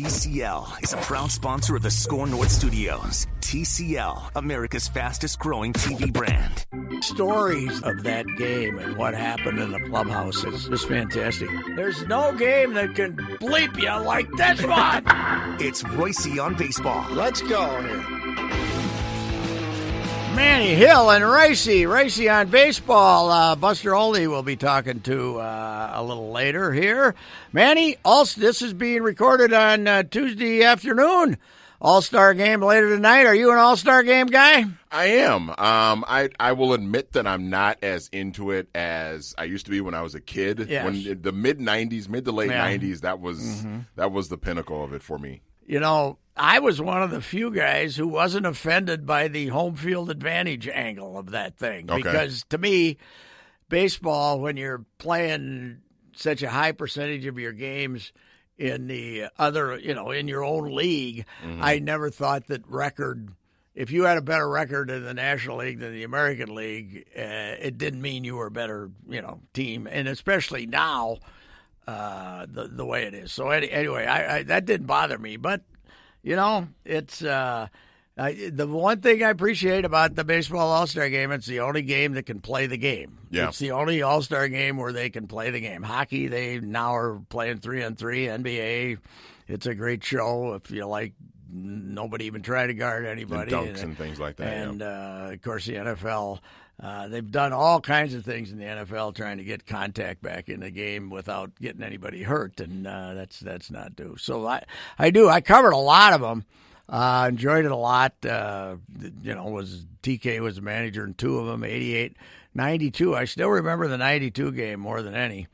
TCL is a proud sponsor of the Score North Studios. TCL, America's fastest growing TV brand. Stories of that game and what happened in the clubhouse is just fantastic. There's no game that can bleep you like this one. It's Reusse on baseball. Let's go here. Manny Hill and Reusse. Reusse on baseball. Uh, Buster Olney will be talking to uh, a little later here. Manny, also, this is being recorded on uh, Tuesday afternoon. All Star game later tonight. Are you an All Star game guy? I am. Um, I I will admit that I'm not as into it as I used to be when I was a kid. Yes. When the mid '90s, mid to late Yeah. '90s, that was Mm-hmm. that was the pinnacle of it for me. You know, I was one of the few guys who wasn't offended by the home field advantage angle of that thing Okay. because to me, baseball when you're playing such a high percentage of your games in the other, you know, in your own league, I never thought that record. If you had a better record in the National League than the American League, uh, it didn't mean you were a better, you know, team. And especially now, uh, the the way it is. So any, anyway, I, I that didn't bother me, but you know, it's uh, I, the one thing I appreciate about the baseball All Star game. It's the only game that can play the game. Yeah. it's the only All Star game where they can play the game. Hockey, they now are playing three on three. NBA, it's a great show. If you like, nobody even try to guard And anybody. dunks and things like that. yeah. And uh, of course, the NFL. Uh, they've done all kinds of things in the NFL trying to get contact back in the game without getting anybody hurt, and uh, that's that's not due. So I I do I covered a lot of them. Uh, enjoyed it a lot. Uh, you know, was TK was the manager in two of them, 88, 92. I still remember the 92 game more than any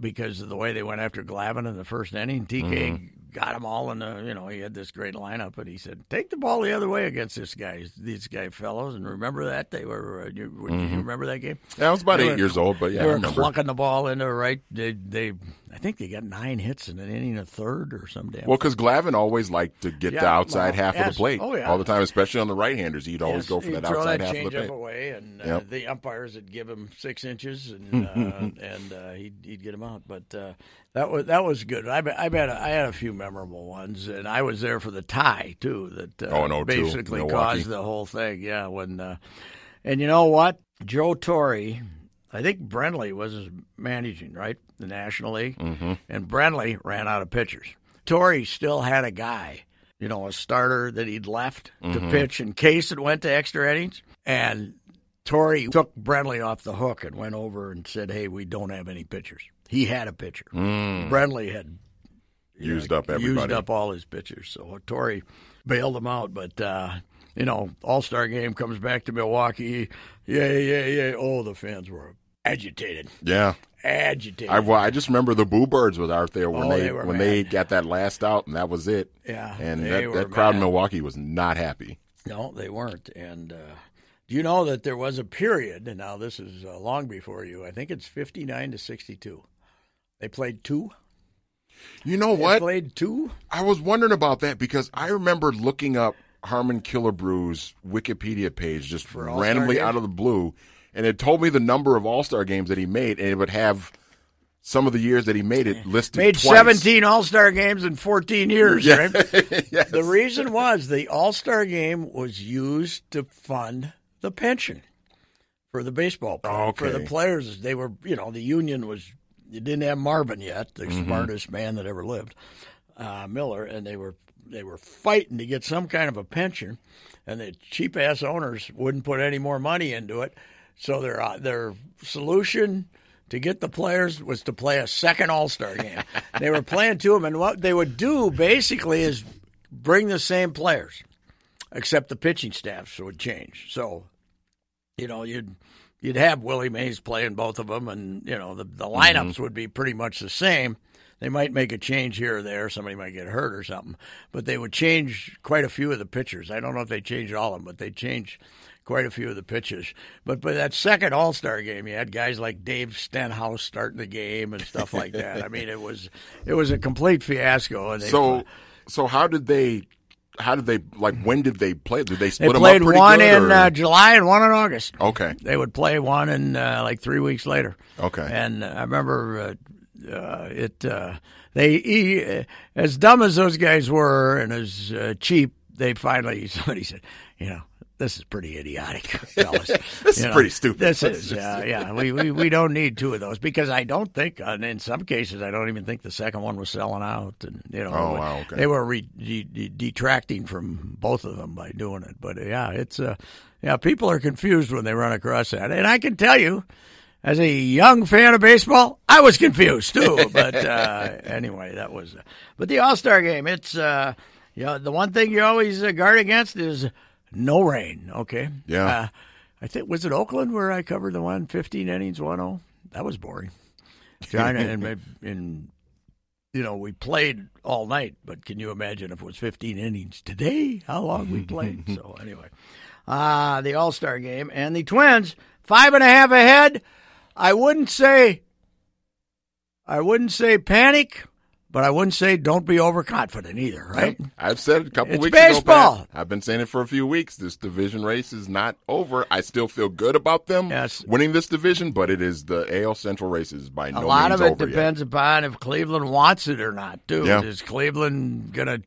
because of the way they went after Glavine in the first inning. TK got them all in the, you know, he had this great lineup, and he said, take the ball the other way against this guy, these guy fellows. And remember that? They were, uh, you, you remember that game? yeah, I was about They eight were- years old, but yeah, they I were clunking the ball into right. They, they, I think they got nine hits in an inning, a third or some damn. Well, because Glavine always liked to get Yeah, the outside well, half of the plate Oh, yeah. all the time, especially on the right-handers. He'd always Yes, go for that outside that half of the plate. away, and uh, Yep. the umpires would give him six inches, and uh, and uh, he'd he'd get him out. But uh, that was that was good. I I bet I had a few memorable ones, and I was there for the tie too. That uh, Oh, 02, basically caused the whole thing. Yeah, when uh, and you know what, Joe Torre. I think Brenly was managing, right? The National League. Mm-hmm. And Brenly ran out of pitchers. Torre still had a guy, you know, a starter that he'd left to pitch in case it went to extra innings. And Torre took Brenly off the hook and went over and said, Hey, we don't have any pitchers. He had a pitcher. Brenly had Used up everybody. used up all his pitchers. So Torre bailed him out. But, uh, you know, All Star game comes back to Milwaukee. Yeah, yeah, yeah. Oh, the fans were agitated. Yeah. Agitated. I, well, I just remember the Boo Birds was out there when Oh, they, they when mad. they got that last out, and that was it. Yeah, and they that, were that crowd in. Milwaukee was not happy. No, they weren't. And uh, do you know that there was a period, and now this is uh, long before you, I think it's 59 to 62. They played two. You know what? They what? played two? I was wondering about that because I remember looking up Harmon Killebrew's Wikipedia page just All-Star randomly games? out of the blue, and it told me the number of All Star games that he made, and it would have some of the years that he made it listed. Made twice. 17 All Star games in 14 years, Yeah. right? Yes. The reason was the All Star game was used to fund the pension for the baseball player, for the players. They were, you know, the union was. You didn't have Marvin yet, the Mm-hmm. smartest man that ever lived, uh, Miller, and they were they were fighting to get some kind of a pension, and the cheap ass owners wouldn't put any more money into it. So their uh, their solution to get the players was to play a second All Star game. they were playing two of them, and what they would do basically is bring the same players, except the pitching staffs would change. So, you know, you'd you'd have Willie Mays playing both of them, and you know the the lineups mm-hmm. would be pretty much the same. They might make a change here or there. Somebody might get hurt or something, but they would change quite a few of the pitchers. I don't know if they changed all of them, but they changed quite a few of the pitches. But by that second All Star game, you had guys like Dave Stenhouse starting the game and stuff like that. I mean, it was it was a complete fiasco. And they So, so how did they? How did they like? When did they play? Did they they split them played one good, in uh, July and one in August. okay, They would play one in uh, like three weeks later. okay. And I remember uh, uh, it uh, they he, as dumb as those guys were and as uh, cheap. They finally somebody said, you know, this is pretty idiotic, fellas. this You is know, pretty stupid. This is, yeah, yeah. We, we we don't need two of those because I don't think, and in some cases, I don't even think the second one was selling out, and you know, Oh, wow, okay. they were re- de- de- detracting from both of them by doing it. But yeah, it's uh, yeah, people are confused when they run across that, and I can tell you. As a young fan of baseball, I was confused too. But uh, anyway, that was. Uh, but the All Star game, it's uh, you know, the one thing you always uh, guard against is no rain. Okay. Yeah. Uh, I think was it Oakland where I covered the one 15 innings 1-0. That was boring. China and and you know we played all night, but can you imagine if it was 15 innings today? How long we played? so anyway, uh, the All Star game and the Twins five and a half ahead. I wouldn't say. I wouldn't say panic, but I wouldn't say don't be overconfident either. Right? I've said it a couple It's weeks ago. baseball. Pat. I've been saying it for a few weeks. This division race is not over. I still feel good about them Yes. winning this division, but it is the AL Central race is by A no lot of it over yet. depends upon if Cleveland wants it or not, too. Yeah. Is Cleveland gonna?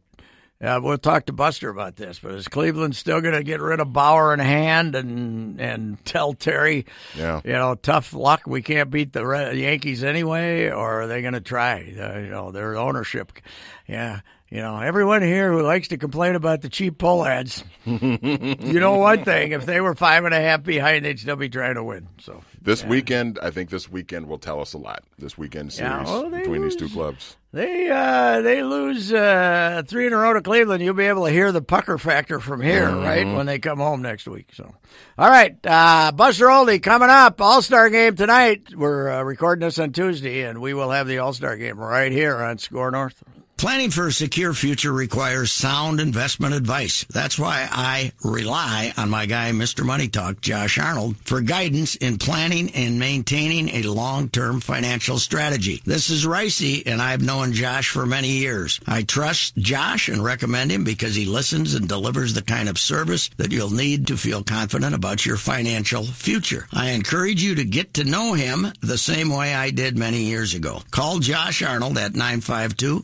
Uh, we'll talk to Buster about this, but is Cleveland still going to get rid of Bauer in hand and and tell Terry, Yeah. you know, tough luck, we can't beat the Red- Yankees anyway, or are they going to try? Uh, you know, their ownership, yeah. You know, everyone here who likes to complain about the cheap Pohlads, you know one thing: if they were five and a half behind, they'd still be trying to win. So This weekend, I think this weekend will tell us a lot. This weekend series Yeah, well, between these two clubs. They uh, they lose uh, three in a row to Cleveland. You'll be able to hear the pucker factor from here, right, when they come home next week. So, all right, uh, Buster Olney coming up. All Star game tonight. We're uh, recording this on Tuesday, and we will have the All Star game right here on Score North. Planning for a secure future requires sound investment advice. That's why I rely on my guy, Mr. Money Talk, Josh Arnold, for guidance in planning and maintaining a long-term financial strategy. This is Reusse, and I've known Josh for many years. I trust Josh and recommend him because he listens and delivers the kind of service that you'll need to feel confident about your financial future. I encourage you to get to know him the same way I did many years ago. Call Josh Arnold at 952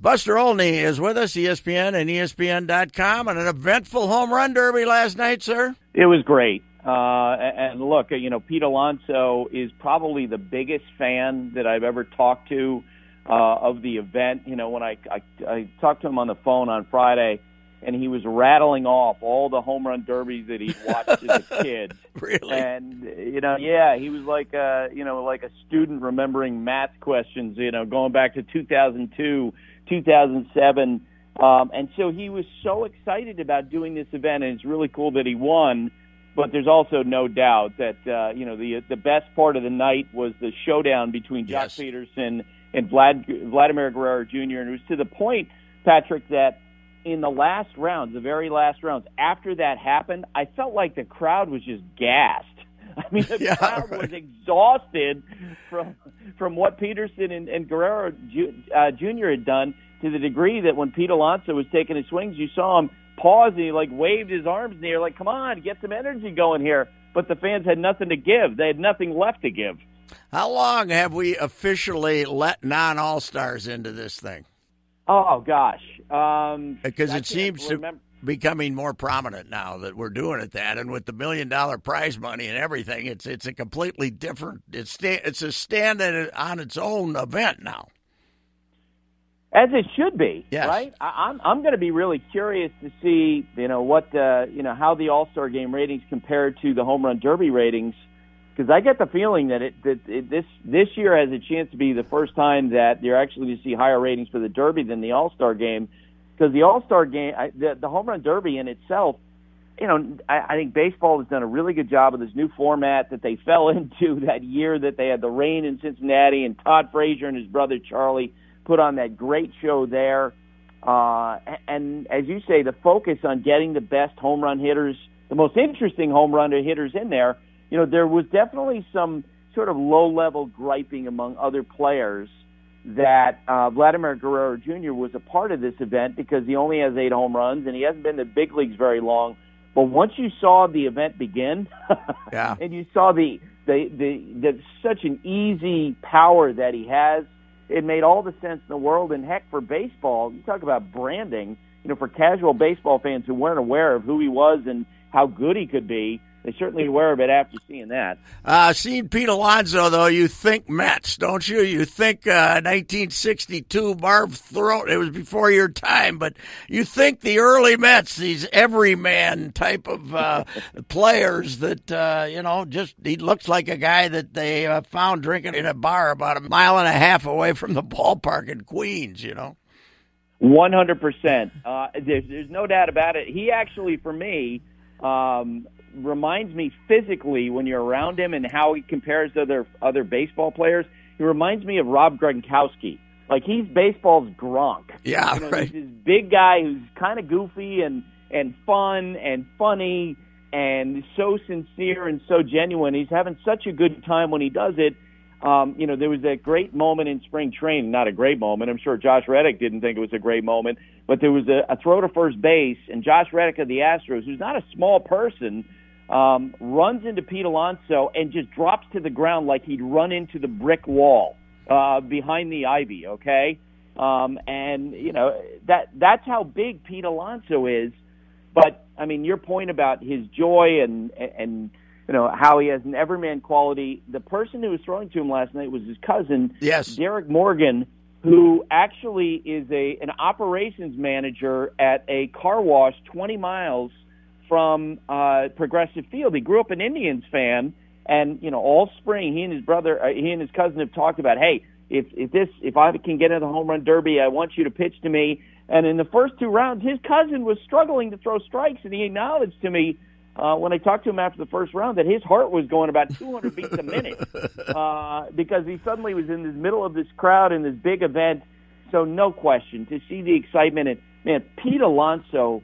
Buster Olney is with us, ESPN and ESPN.com, on an eventful home run derby last night, sir. It was great. Uh, and look, you know, Pete Alonso is probably the biggest fan that I've ever talked to uh, of the event. You know, when I, I I talked to him on the phone on Friday, and he was rattling off all the home run derbies that he'd watched as a kid. Really? And you know, yeah, he was like a you know like a student remembering math questions. You know, going back to 2002, 2007, um, and so he was so excited about doing this event, and it's really cool that he won. But there's also no doubt that uh, you know the the best part of the night was the showdown between Joc Yes. Pederson and Vlad Vladimir Guerrero Jr. And it was to the point, Patrick, that in the last rounds, the very last rounds, after that happened, I felt like the crowd was just gassed. I mean, the Yeah, crowd right. was exhausted from from what Pederson and, and Guerrero uh, Jr. had done to the degree that when Pete Alonso was taking his swings, you saw him pause and he like waved his arms in the air, like, "Come on, get some energy going here." But the fans had nothing to give; they had nothing left to give. How long have we officially let non All Stars into this thing? Oh gosh, um, Because I it seems to remember- becoming more prominent now that we're doing it that, and with the million dollar prize money and everything, it's it's a completely different. It's sta- it's a stand on its own event now. As it should be, Yes. right? I, I'm I'm going to be really curious to see, you know, what uh, you know how the All Star Game ratings compare to the Home Run Derby ratings, because I get the feeling that it that it, this this year has a chance to be the first time that you're actually going to see higher ratings for the Derby than the All Star Game, because the All Star Game, I, the the Home Run Derby in itself you know, I, I think baseball has done a really good job of this new format that they fell into that year that they had the rain in Cincinnati, and Todd Frazier and his brother Charlie put on that great show there. Uh, and as you say, the focus on getting the best home run hitters, the most interesting home run hitters in there. You know, there was definitely some sort of low level griping among other players that uh, Vladimir Guerrero Jr. was a part of this event because he only has eight home runs and he hasn't been in the big leagues very long. But once you saw the event begin, yeah. and you saw the, the the the such an easy power that he has, it made all the sense in the world. And heck, for baseball, you talk about branding. You know, for casual baseball fans who weren't aware of who he was and how good he could be, they certainly were a bit after seeing that. Uh, seeing Pete Alonso, though, you think Mets, don't you? You think uh, 1962 Marv Throat. It was before your time, but you think the early Mets, these everyman type of uh, players that uh, you know, just he looks like a guy that they uh, found drinking in a bar about a mile and a half away from the ballpark in Queens. You know. One hundred percent. Uh, there's no doubt about it. He actually, for me, um, reminds me physically when you're around him and how he compares to other other baseball players. He reminds me of Rob Gronkowski. Like he's baseball's Gronk. Yeah, you know, right. He's this big guy who's kind of goofy and and fun and funny and so sincere and so genuine. He's having such a good time when he does it. Um, you know, there was that great moment in spring training. Not a great moment. I'm sure Josh Reddick didn't think it was a great moment, but there was a, a throw to first base, and Josh Reddick of the Astros, who's not a small person, um, runs into Pete Alonso and just drops to the ground like he'd run into the brick wall uh, behind the ivy. Okay, um, and you know that that's how big Pete Alonso is. But I mean, your point about his joy and and you know how he has an everyman quality. The person who was throwing to him last night was his cousin, yes, Derek Morgan, who actually is a an operations manager at a car wash 20 miles from uh, Progressive Field. He grew up an Indians fan, and you know all spring he and his brother, uh, he and his cousin have talked about, hey, if if this if I can get into the home run derby, I want you to pitch to me. And in the first two rounds, his cousin was struggling to throw strikes, and he acknowledged to me uh, when I talked to him after the first round that his heart was going about 200 beats a minute uh, because he suddenly was in the middle of this crowd in this big event. So no question to see the excitement and man, Pete Alonso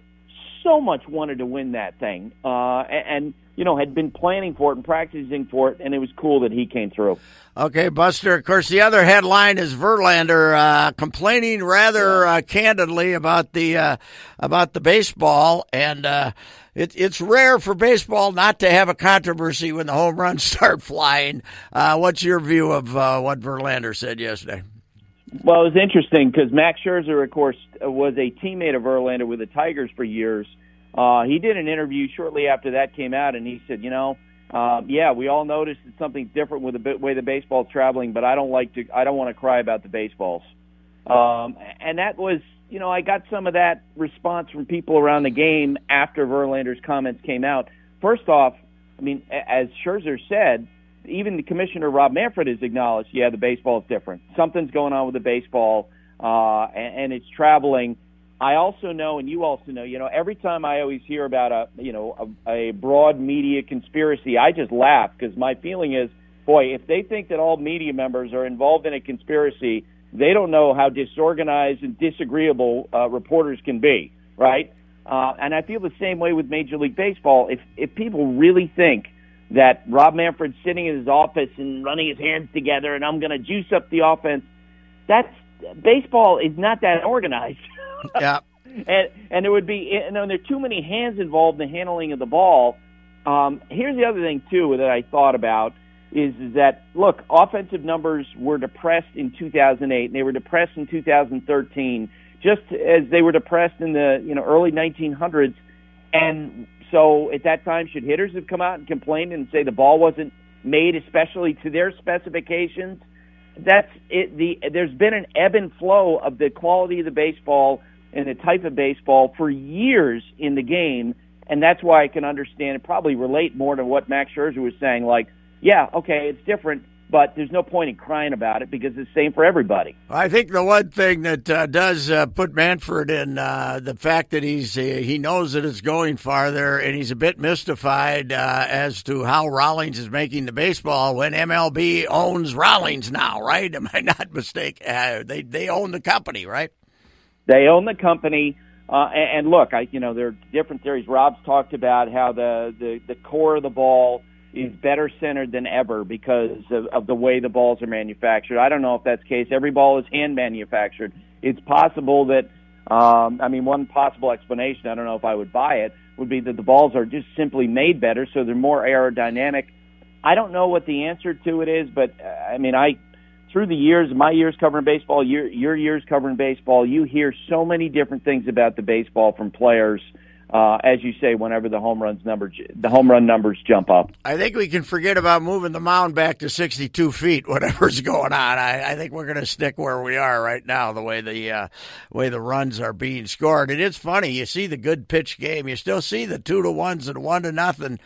so much wanted to win that thing, uh, and, and you know had been planning for it and practicing for it, and it was cool that he came through. Okay, Buster. Of course, the other headline is Verlander uh, complaining rather uh, candidly about the uh, about the baseball, and uh, it, it's rare for baseball not to have a controversy when the home runs start flying. Uh, what's your view of uh, what Verlander said yesterday? Well, it was interesting because Max Scherzer, of course, was a teammate of Verlander with the Tigers for years. Uh, he did an interview shortly after that came out, and he said, "You know, uh, yeah, we all noticed that something's different with the way the baseball's traveling, but I don't like to. I don't want to cry about the baseballs." Um, and that was, you know, I got some of that response from people around the game after Verlander's comments came out. First off, I mean, as Scherzer said, even the commissioner Rob Manfred has acknowledged, yeah, the baseball is different. Something's going on with the baseball, uh, and, and it's traveling. I also know, and you also know, you know, every time I always hear about a, you know, a, a broad media conspiracy, I just laugh because my feeling is, boy, if they think that all media members are involved in a conspiracy, they don't know how disorganized and disagreeable uh, reporters can be, right? Uh, and I feel the same way with Major League Baseball. If if people really think that Rob Manfred's sitting in his office and running his hands together and I'm going to juice up the offense. That's baseball is not that organized. yeah. and and there would be you know there are too many hands involved in the handling of the ball. Um, here's the other thing too that I thought about is, is that look, offensive numbers were depressed in 2008 and they were depressed in 2013 just as they were depressed in the you know early 1900s and so at that time, should hitters have come out and complained and say the ball wasn't made especially to their specifications? That's it. The there's been an ebb and flow of the quality of the baseball and the type of baseball for years in the game, and that's why I can understand and probably relate more to what Max Scherzer was saying. Like, yeah, okay, it's different, but there's no point in crying about it because it's the same for everybody. I think the one thing that uh, does uh, put Manfred in uh, the fact that he's uh, he knows that it's going farther, and he's a bit mystified uh, as to how Rawlings is making the baseball when MLB owns Rawlings now, right? Am I not mistaken? Uh, they they own the company, right? They own the company. Uh, and, and look, I you know there are different theories. Rob's talked about how the, the the core of the ball is better centered than ever because of, of the way the balls are manufactured. I don't know if that's the case. Every ball is hand manufactured. It's possible that, um, I mean, one possible explanation, I don't know if I would buy it, would be that the balls are just simply made better, so they're more aerodynamic. I don't know what the answer to it is, but uh, I mean, I through the years, my years covering baseball, your your years covering baseball, you hear so many different things about the baseball from players uh, as you say, whenever the home runs numbers, the home run numbers jump up. I think we can forget about moving the mound back to 62 feet. Whatever's going on, I, I think we're going to stick where we are right now. The way the uh, way the runs are being scored, and it is funny. You see the good pitch game. You still see the two to ones and one to nothing.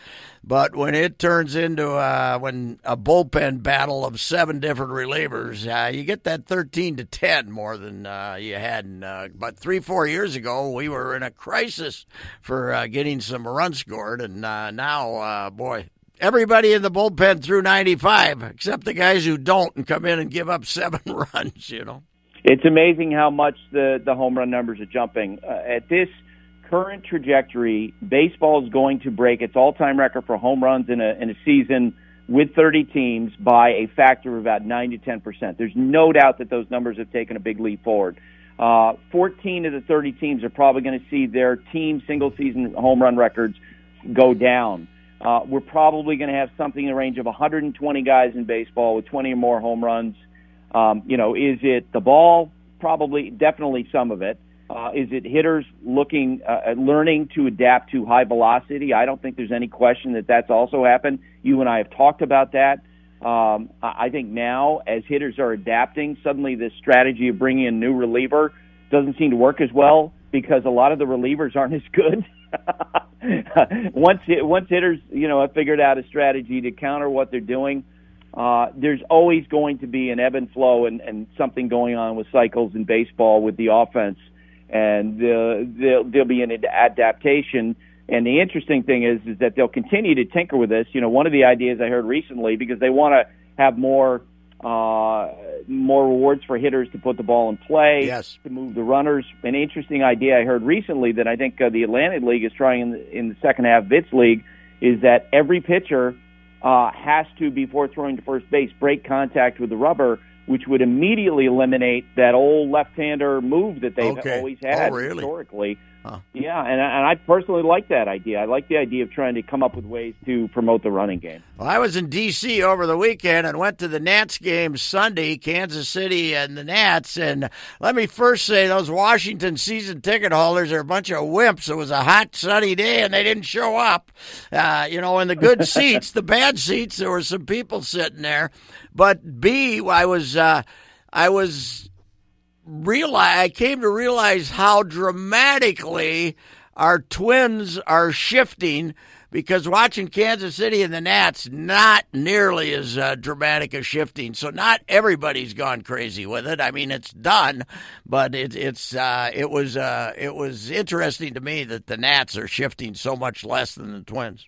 But when it turns into uh, when a bullpen battle of seven different relievers, uh, you get that thirteen to ten more than uh, you had. In, uh, but three, four years ago, we were in a crisis for uh, getting some runs scored, and uh, now, boy, everybody in the bullpen threw ninety-five, except the guys who don't and come in and give up seven runs. You know, it's amazing how much the the home run numbers are jumping at this current trajectory, baseball is going to break its all-time record for home runs in a in a season with 30 teams by a factor of about 9 to 10 percent. There's no doubt that those numbers have taken a big leap forward. Uh, 14 of the 30 teams are probably going to see their team single-season home run records go down. Uh, we're probably going to have something in the range of 120 guys in baseball with 20 or more home runs. Um, you know, is it the ball? Probably, definitely some of it. Uh, is it hitters looking, uh, learning to adapt to high velocity? I don't think there's any question that that's also happened. You and I have talked about that. Um, I think now, as hitters are adapting, suddenly this strategy of bringing a new reliever doesn't seem to work as well because a lot of the relievers aren't as good. once once hitters, you know, have figured out a strategy to counter what they're doing, uh, there's always going to be an ebb and flow and, and something going on with cycles in baseball with the offense and uh, there'll, there'll be an adaptation. And the interesting thing is, is that they'll continue to tinker with this. You know, one of the ideas I heard recently because they want to have more uh, more rewards for hitters to put the ball in play, yes. to move the runners. An interesting idea I heard recently that I think uh, the Atlantic League is trying in the, in the second half of its league is that every pitcher uh, has to, before throwing to first base, break contact with the rubber which would immediately eliminate that old left-hander move that they've okay. always oh, had oh, really? historically. Huh. Yeah, and, and I personally like that idea. I like the idea of trying to come up with ways to promote the running game. Well, I was in D.C. over the weekend and went to the Nats game Sunday, Kansas City and the Nats. And let me first say, those Washington season ticket holders are a bunch of wimps. It was a hot, sunny day and they didn't show up. Uh, you know, in the good seats, the bad seats, there were some people sitting there. But B, I was, uh, I was realize I came to realize how dramatically our twins are shifting because watching Kansas City and the Nats not nearly as uh, dramatic a shifting. So not everybody's gone crazy with it. I mean, it's done, but it, it's uh, it was uh, it was interesting to me that the Nats are shifting so much less than the Twins.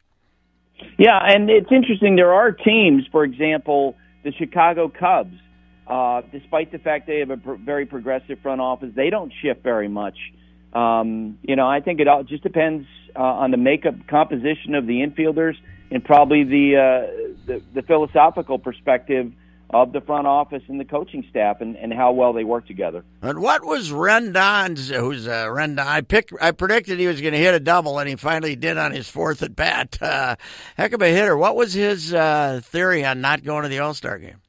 Yeah, and it's interesting. There are teams, for example, the Chicago Cubs uh, despite the fact they have a pr- very progressive front office, they don't shift very much. Um, you know, I think it all just depends uh, on the makeup composition of the infielders and probably the, uh, the the philosophical perspective of the front office and the coaching staff and, and how well they work together. And what was Rendon's? Who's uh, Rendon? I picked. I predicted he was going to hit a double, and he finally did on his fourth at bat. Uh, heck of a hitter. What was his uh, theory on not going to the All Star game?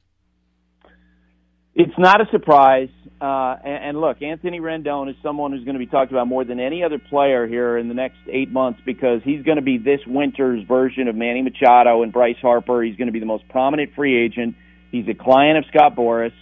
It's not a surprise. Uh, and, and look, Anthony Rendon is someone who's going to be talked about more than any other player here in the next eight months because he's going to be this winter's version of Manny Machado and Bryce Harper. He's going to be the most prominent free agent. He's a client of Scott Boras.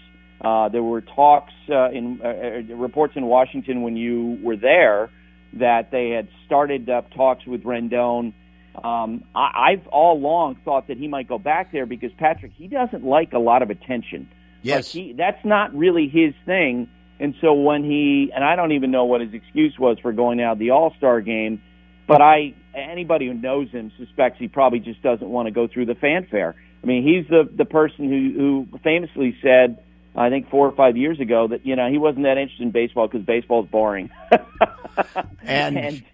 Uh, there were talks uh, in uh, uh reports in Washington when you were there that they had started up talks with Rendon Um, I, I've all along thought that he might go back there because Patrick he doesn't like a lot of attention. Yes, like he, that's not really his thing. And so when he and I don't even know what his excuse was for going out the All Star game, but I anybody who knows him suspects he probably just doesn't want to go through the fanfare. I mean, he's the the person who who famously said, I think four or five years ago, that you know he wasn't that interested in baseball because baseball's boring. and, and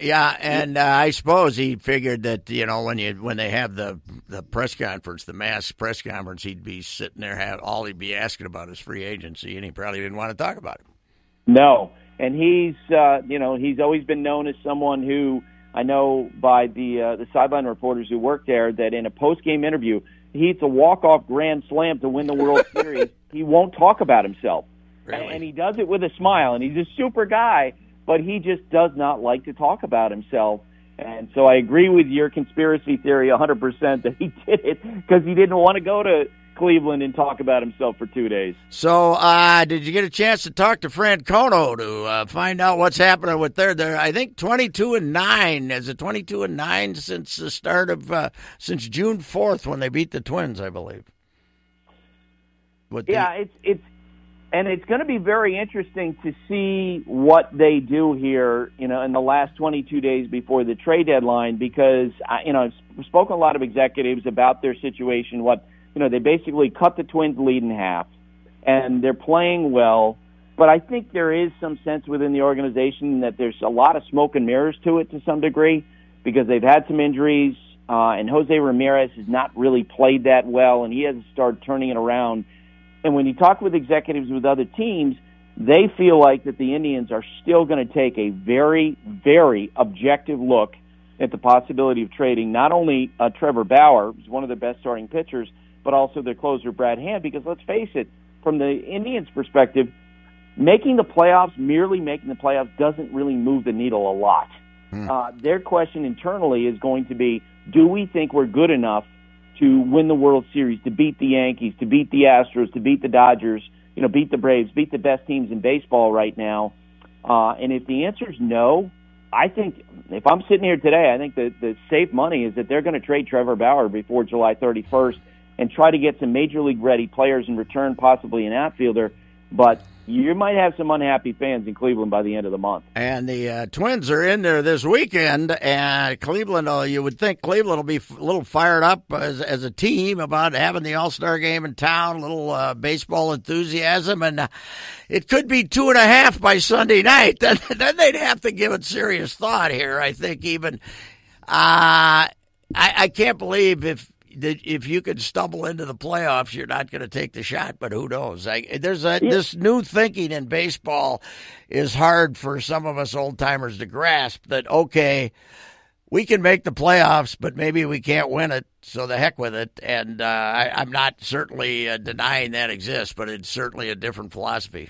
yeah, and uh, I suppose he figured that you know when you when they have the the press conference, the mass press conference, he'd be sitting there, have all he'd be asking about is free agency, and he probably didn't want to talk about it. No, and he's uh, you know he's always been known as someone who I know by the uh, the sideline reporters who work there that in a post game interview he hits a walk off grand slam to win the World Series. He won't talk about himself, really? and he does it with a smile, and he's a super guy but he just does not like to talk about himself. And so I agree with your conspiracy theory 100% that he did it because he didn't want to go to Cleveland and talk about himself for two days. So, uh, did you get a chance to talk to Francona to uh, find out what's happening with their? Their I think twenty two and nine. Is it twenty two and nine since the start of uh, since June fourth when they beat the Twins, I believe. With yeah, the, it's it's and it's going to be very interesting to see what they do here, you know, in the last 22 days before the trade deadline, because I, you know I've spoken a lot of executives about their situation. What you know, they basically cut the Twins' lead in half, and they're playing well. But I think there is some sense within the organization that there's a lot of smoke and mirrors to it to some degree, because they've had some injuries, uh, and Jose Ramirez has not really played that well, and he hasn't started turning it around and when you talk with executives with other teams, they feel like that the Indians are still going to take a very, very objective look at the possibility of trading not only uh, Trevor Bauer, who's one of their best starting pitchers, but also their closer Brad Hand. Because let's face it, from the Indians' perspective, making the playoffs, merely making the playoffs, doesn't really move the needle a lot. Hmm. Uh, their question internally is going to be: Do we think we're good enough to win the World Series, to beat the Yankees, to beat the Astros, to beat the Dodgers, you know, beat the Braves, beat the best teams in baseball right now. Uh, and if the answer is no, I think if I'm sitting here today, I think the the safe money is that they're going to trade Trevor Bauer before July 31st and try to get some major league ready players in return, possibly an outfielder. But you might have some unhappy fans in Cleveland by the end of the month. And the uh, Twins are in there this weekend, and Cleveland. Uh, you would think Cleveland will be a little fired up as, as a team about having the All Star game in town. A little uh, baseball enthusiasm, and uh, it could be two and a half by Sunday night. Then, then they'd have to give it serious thought here. I think even. Uh, I, I can't believe if that if you could stumble into the playoffs, you're not going to take the shot. But who knows? I, there's a, yeah. this new thinking in baseball is hard for some of us old timers to grasp. That okay, we can make the playoffs, but maybe we can't win it. So the heck with it. And uh, I, am not certainly uh, denying that exists, but it's certainly a different philosophy.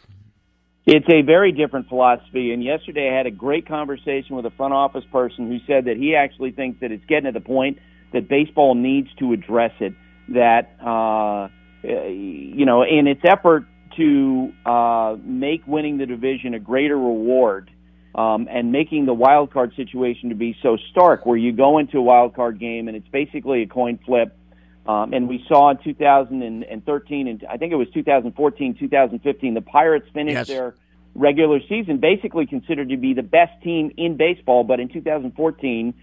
It's a very different philosophy. And yesterday I had a great conversation with a front office person who said that he actually thinks that it's getting to the point that baseball needs to address it. That uh, you know, in its effort to uh, make winning the division a greater reward. Um, and making the wild card situation to be so stark, where you go into a wild card game and it's basically a coin flip. Um, and we saw in 2013 and I think it was 2014, 2015, the Pirates finished yes. their regular season basically considered to be the best team in baseball. But in 2014,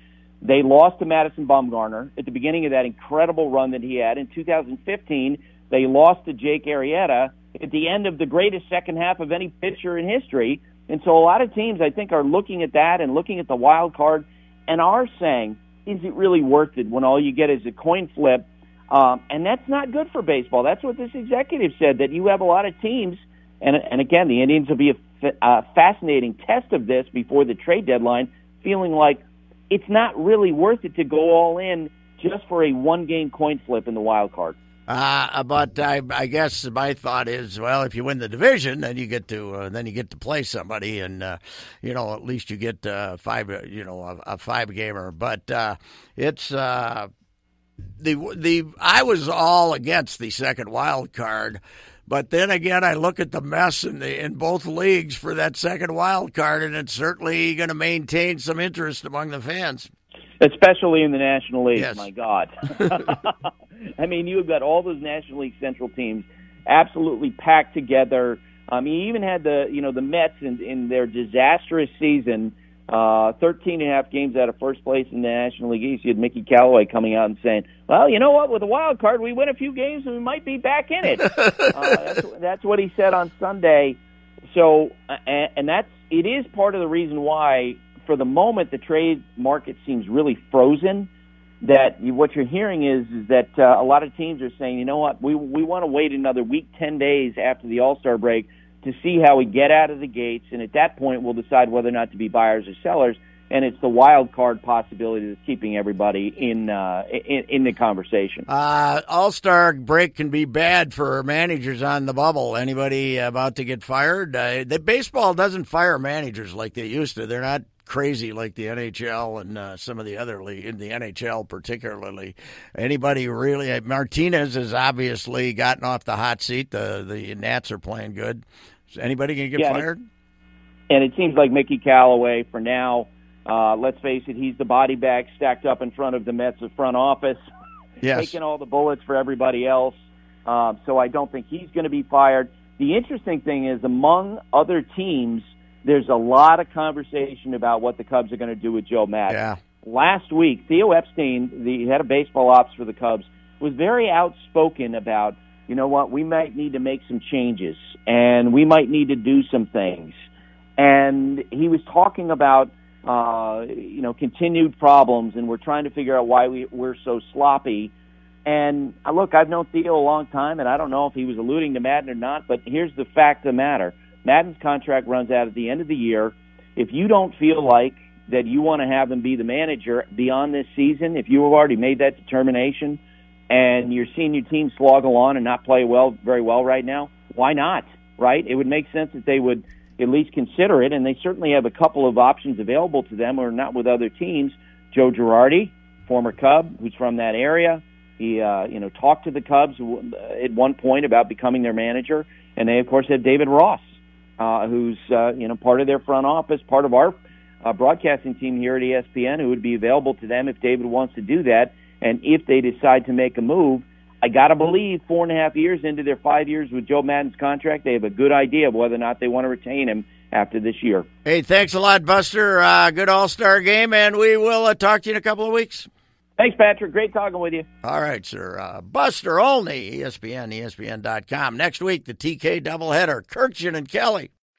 they lost to Madison Bumgarner at the beginning of that incredible run that he had. In 2015, they lost to Jake Arrieta at the end of the greatest second half of any pitcher in history. And so a lot of teams, I think, are looking at that and looking at the wild card and are saying, is it really worth it when all you get is a coin flip? Um, and that's not good for baseball. That's what this executive said, that you have a lot of teams. And, and again, the Indians will be a, a fascinating test of this before the trade deadline, feeling like, it's not really worth it to go all in just for a one game coin flip in the wild card. Uh, but I, I guess my thought is, well, if you win the division, then you get to uh, then you get to play somebody, and uh, you know at least you get uh, five, you know, a, a five gamer. But uh, it's uh, the the I was all against the second wild card but then again, I look at the mess in the in both leagues for that second wild card, and it's certainly going to maintain some interest among the fans. especially in the National League. Yes. My God, I mean, you've got all those National League Central teams absolutely packed together. I mean, you even had the you know the Mets in, in their disastrous season, uh, 13 and a half games out of first place in the National League East. You had Mickey Callaway coming out and saying, "Well, you know what? With a wild card, we win a few games and we might be back in it." uh, that's, that's what he said on Sunday. So, uh, and, and that's it is part of the reason why, for the moment, the trade market seems really frozen that you, what you're hearing is is that uh, a lot of teams are saying, you know what, we we want to wait another week, ten days after the All Star break to see how we get out of the gates, and at that point we'll decide whether or not to be buyers or sellers. And it's the wild card possibility that's keeping everybody in uh, in, in the conversation. Uh, All Star break can be bad for managers on the bubble. Anybody about to get fired? Uh, the baseball doesn't fire managers like they used to. They're not crazy like the NHL and uh, some of the other league in the NHL particularly. Anybody really? Martinez has obviously gotten off the hot seat. The the Nats are playing good. Is anybody going to get Yeah, fired? and it seems like Mickey Callaway for now. Uh, let's face it, he's the body bag stacked up in front of the Mets' front office, Yes. taking all the bullets for everybody else. Um, so I don't think he's going to be fired. The interesting thing is, among other teams, there's a lot of conversation about what the Cubs are going to do with Joe Maddon. Yeah. Last week, Theo Epstein, the head of baseball ops for the Cubs, was very outspoken about, you know what, we might need to make some changes and we might need to do some things. And he was talking about, uh, you know, continued problems and we're trying to figure out why we, we're so sloppy. And uh, look, I've known Theo a long time, and I don't know if he was alluding to Maddon or not, but here's the fact of the matter. Maddon's contract runs out at the end of the year. If you don't feel like that you want to have him be the manager beyond this season, if you have already made that determination and you're seeing your team slog along and not play well very well right now, why not? Right? It would make sense that they would at least consider it, and they certainly have a couple of options available to them or not with other teams. Joe Girardi, former Cub, who's from that area. He, uh, you know, talked to the Cubs at one point about becoming their manager, and they, of course, have David Ross, uh, who's, uh, you know, part of their front office, part of our uh, broadcasting team here at ESPN, who would be available to them if David wants to do that, and if they decide to make a move. I got to believe four and a half years into their five years with Joe Maddon's contract, they have a good idea of whether or not they want to retain him after this year. Hey, thanks a lot, Buster. Uh, good All Star game, and we will uh, talk to you in a couple of weeks. Thanks, Patrick. Great talking with you. All right, sir. Uh, Buster Olney, ESPN, ESPN.com. Next week, the TK doubleheader, Kirkshin and Kelly.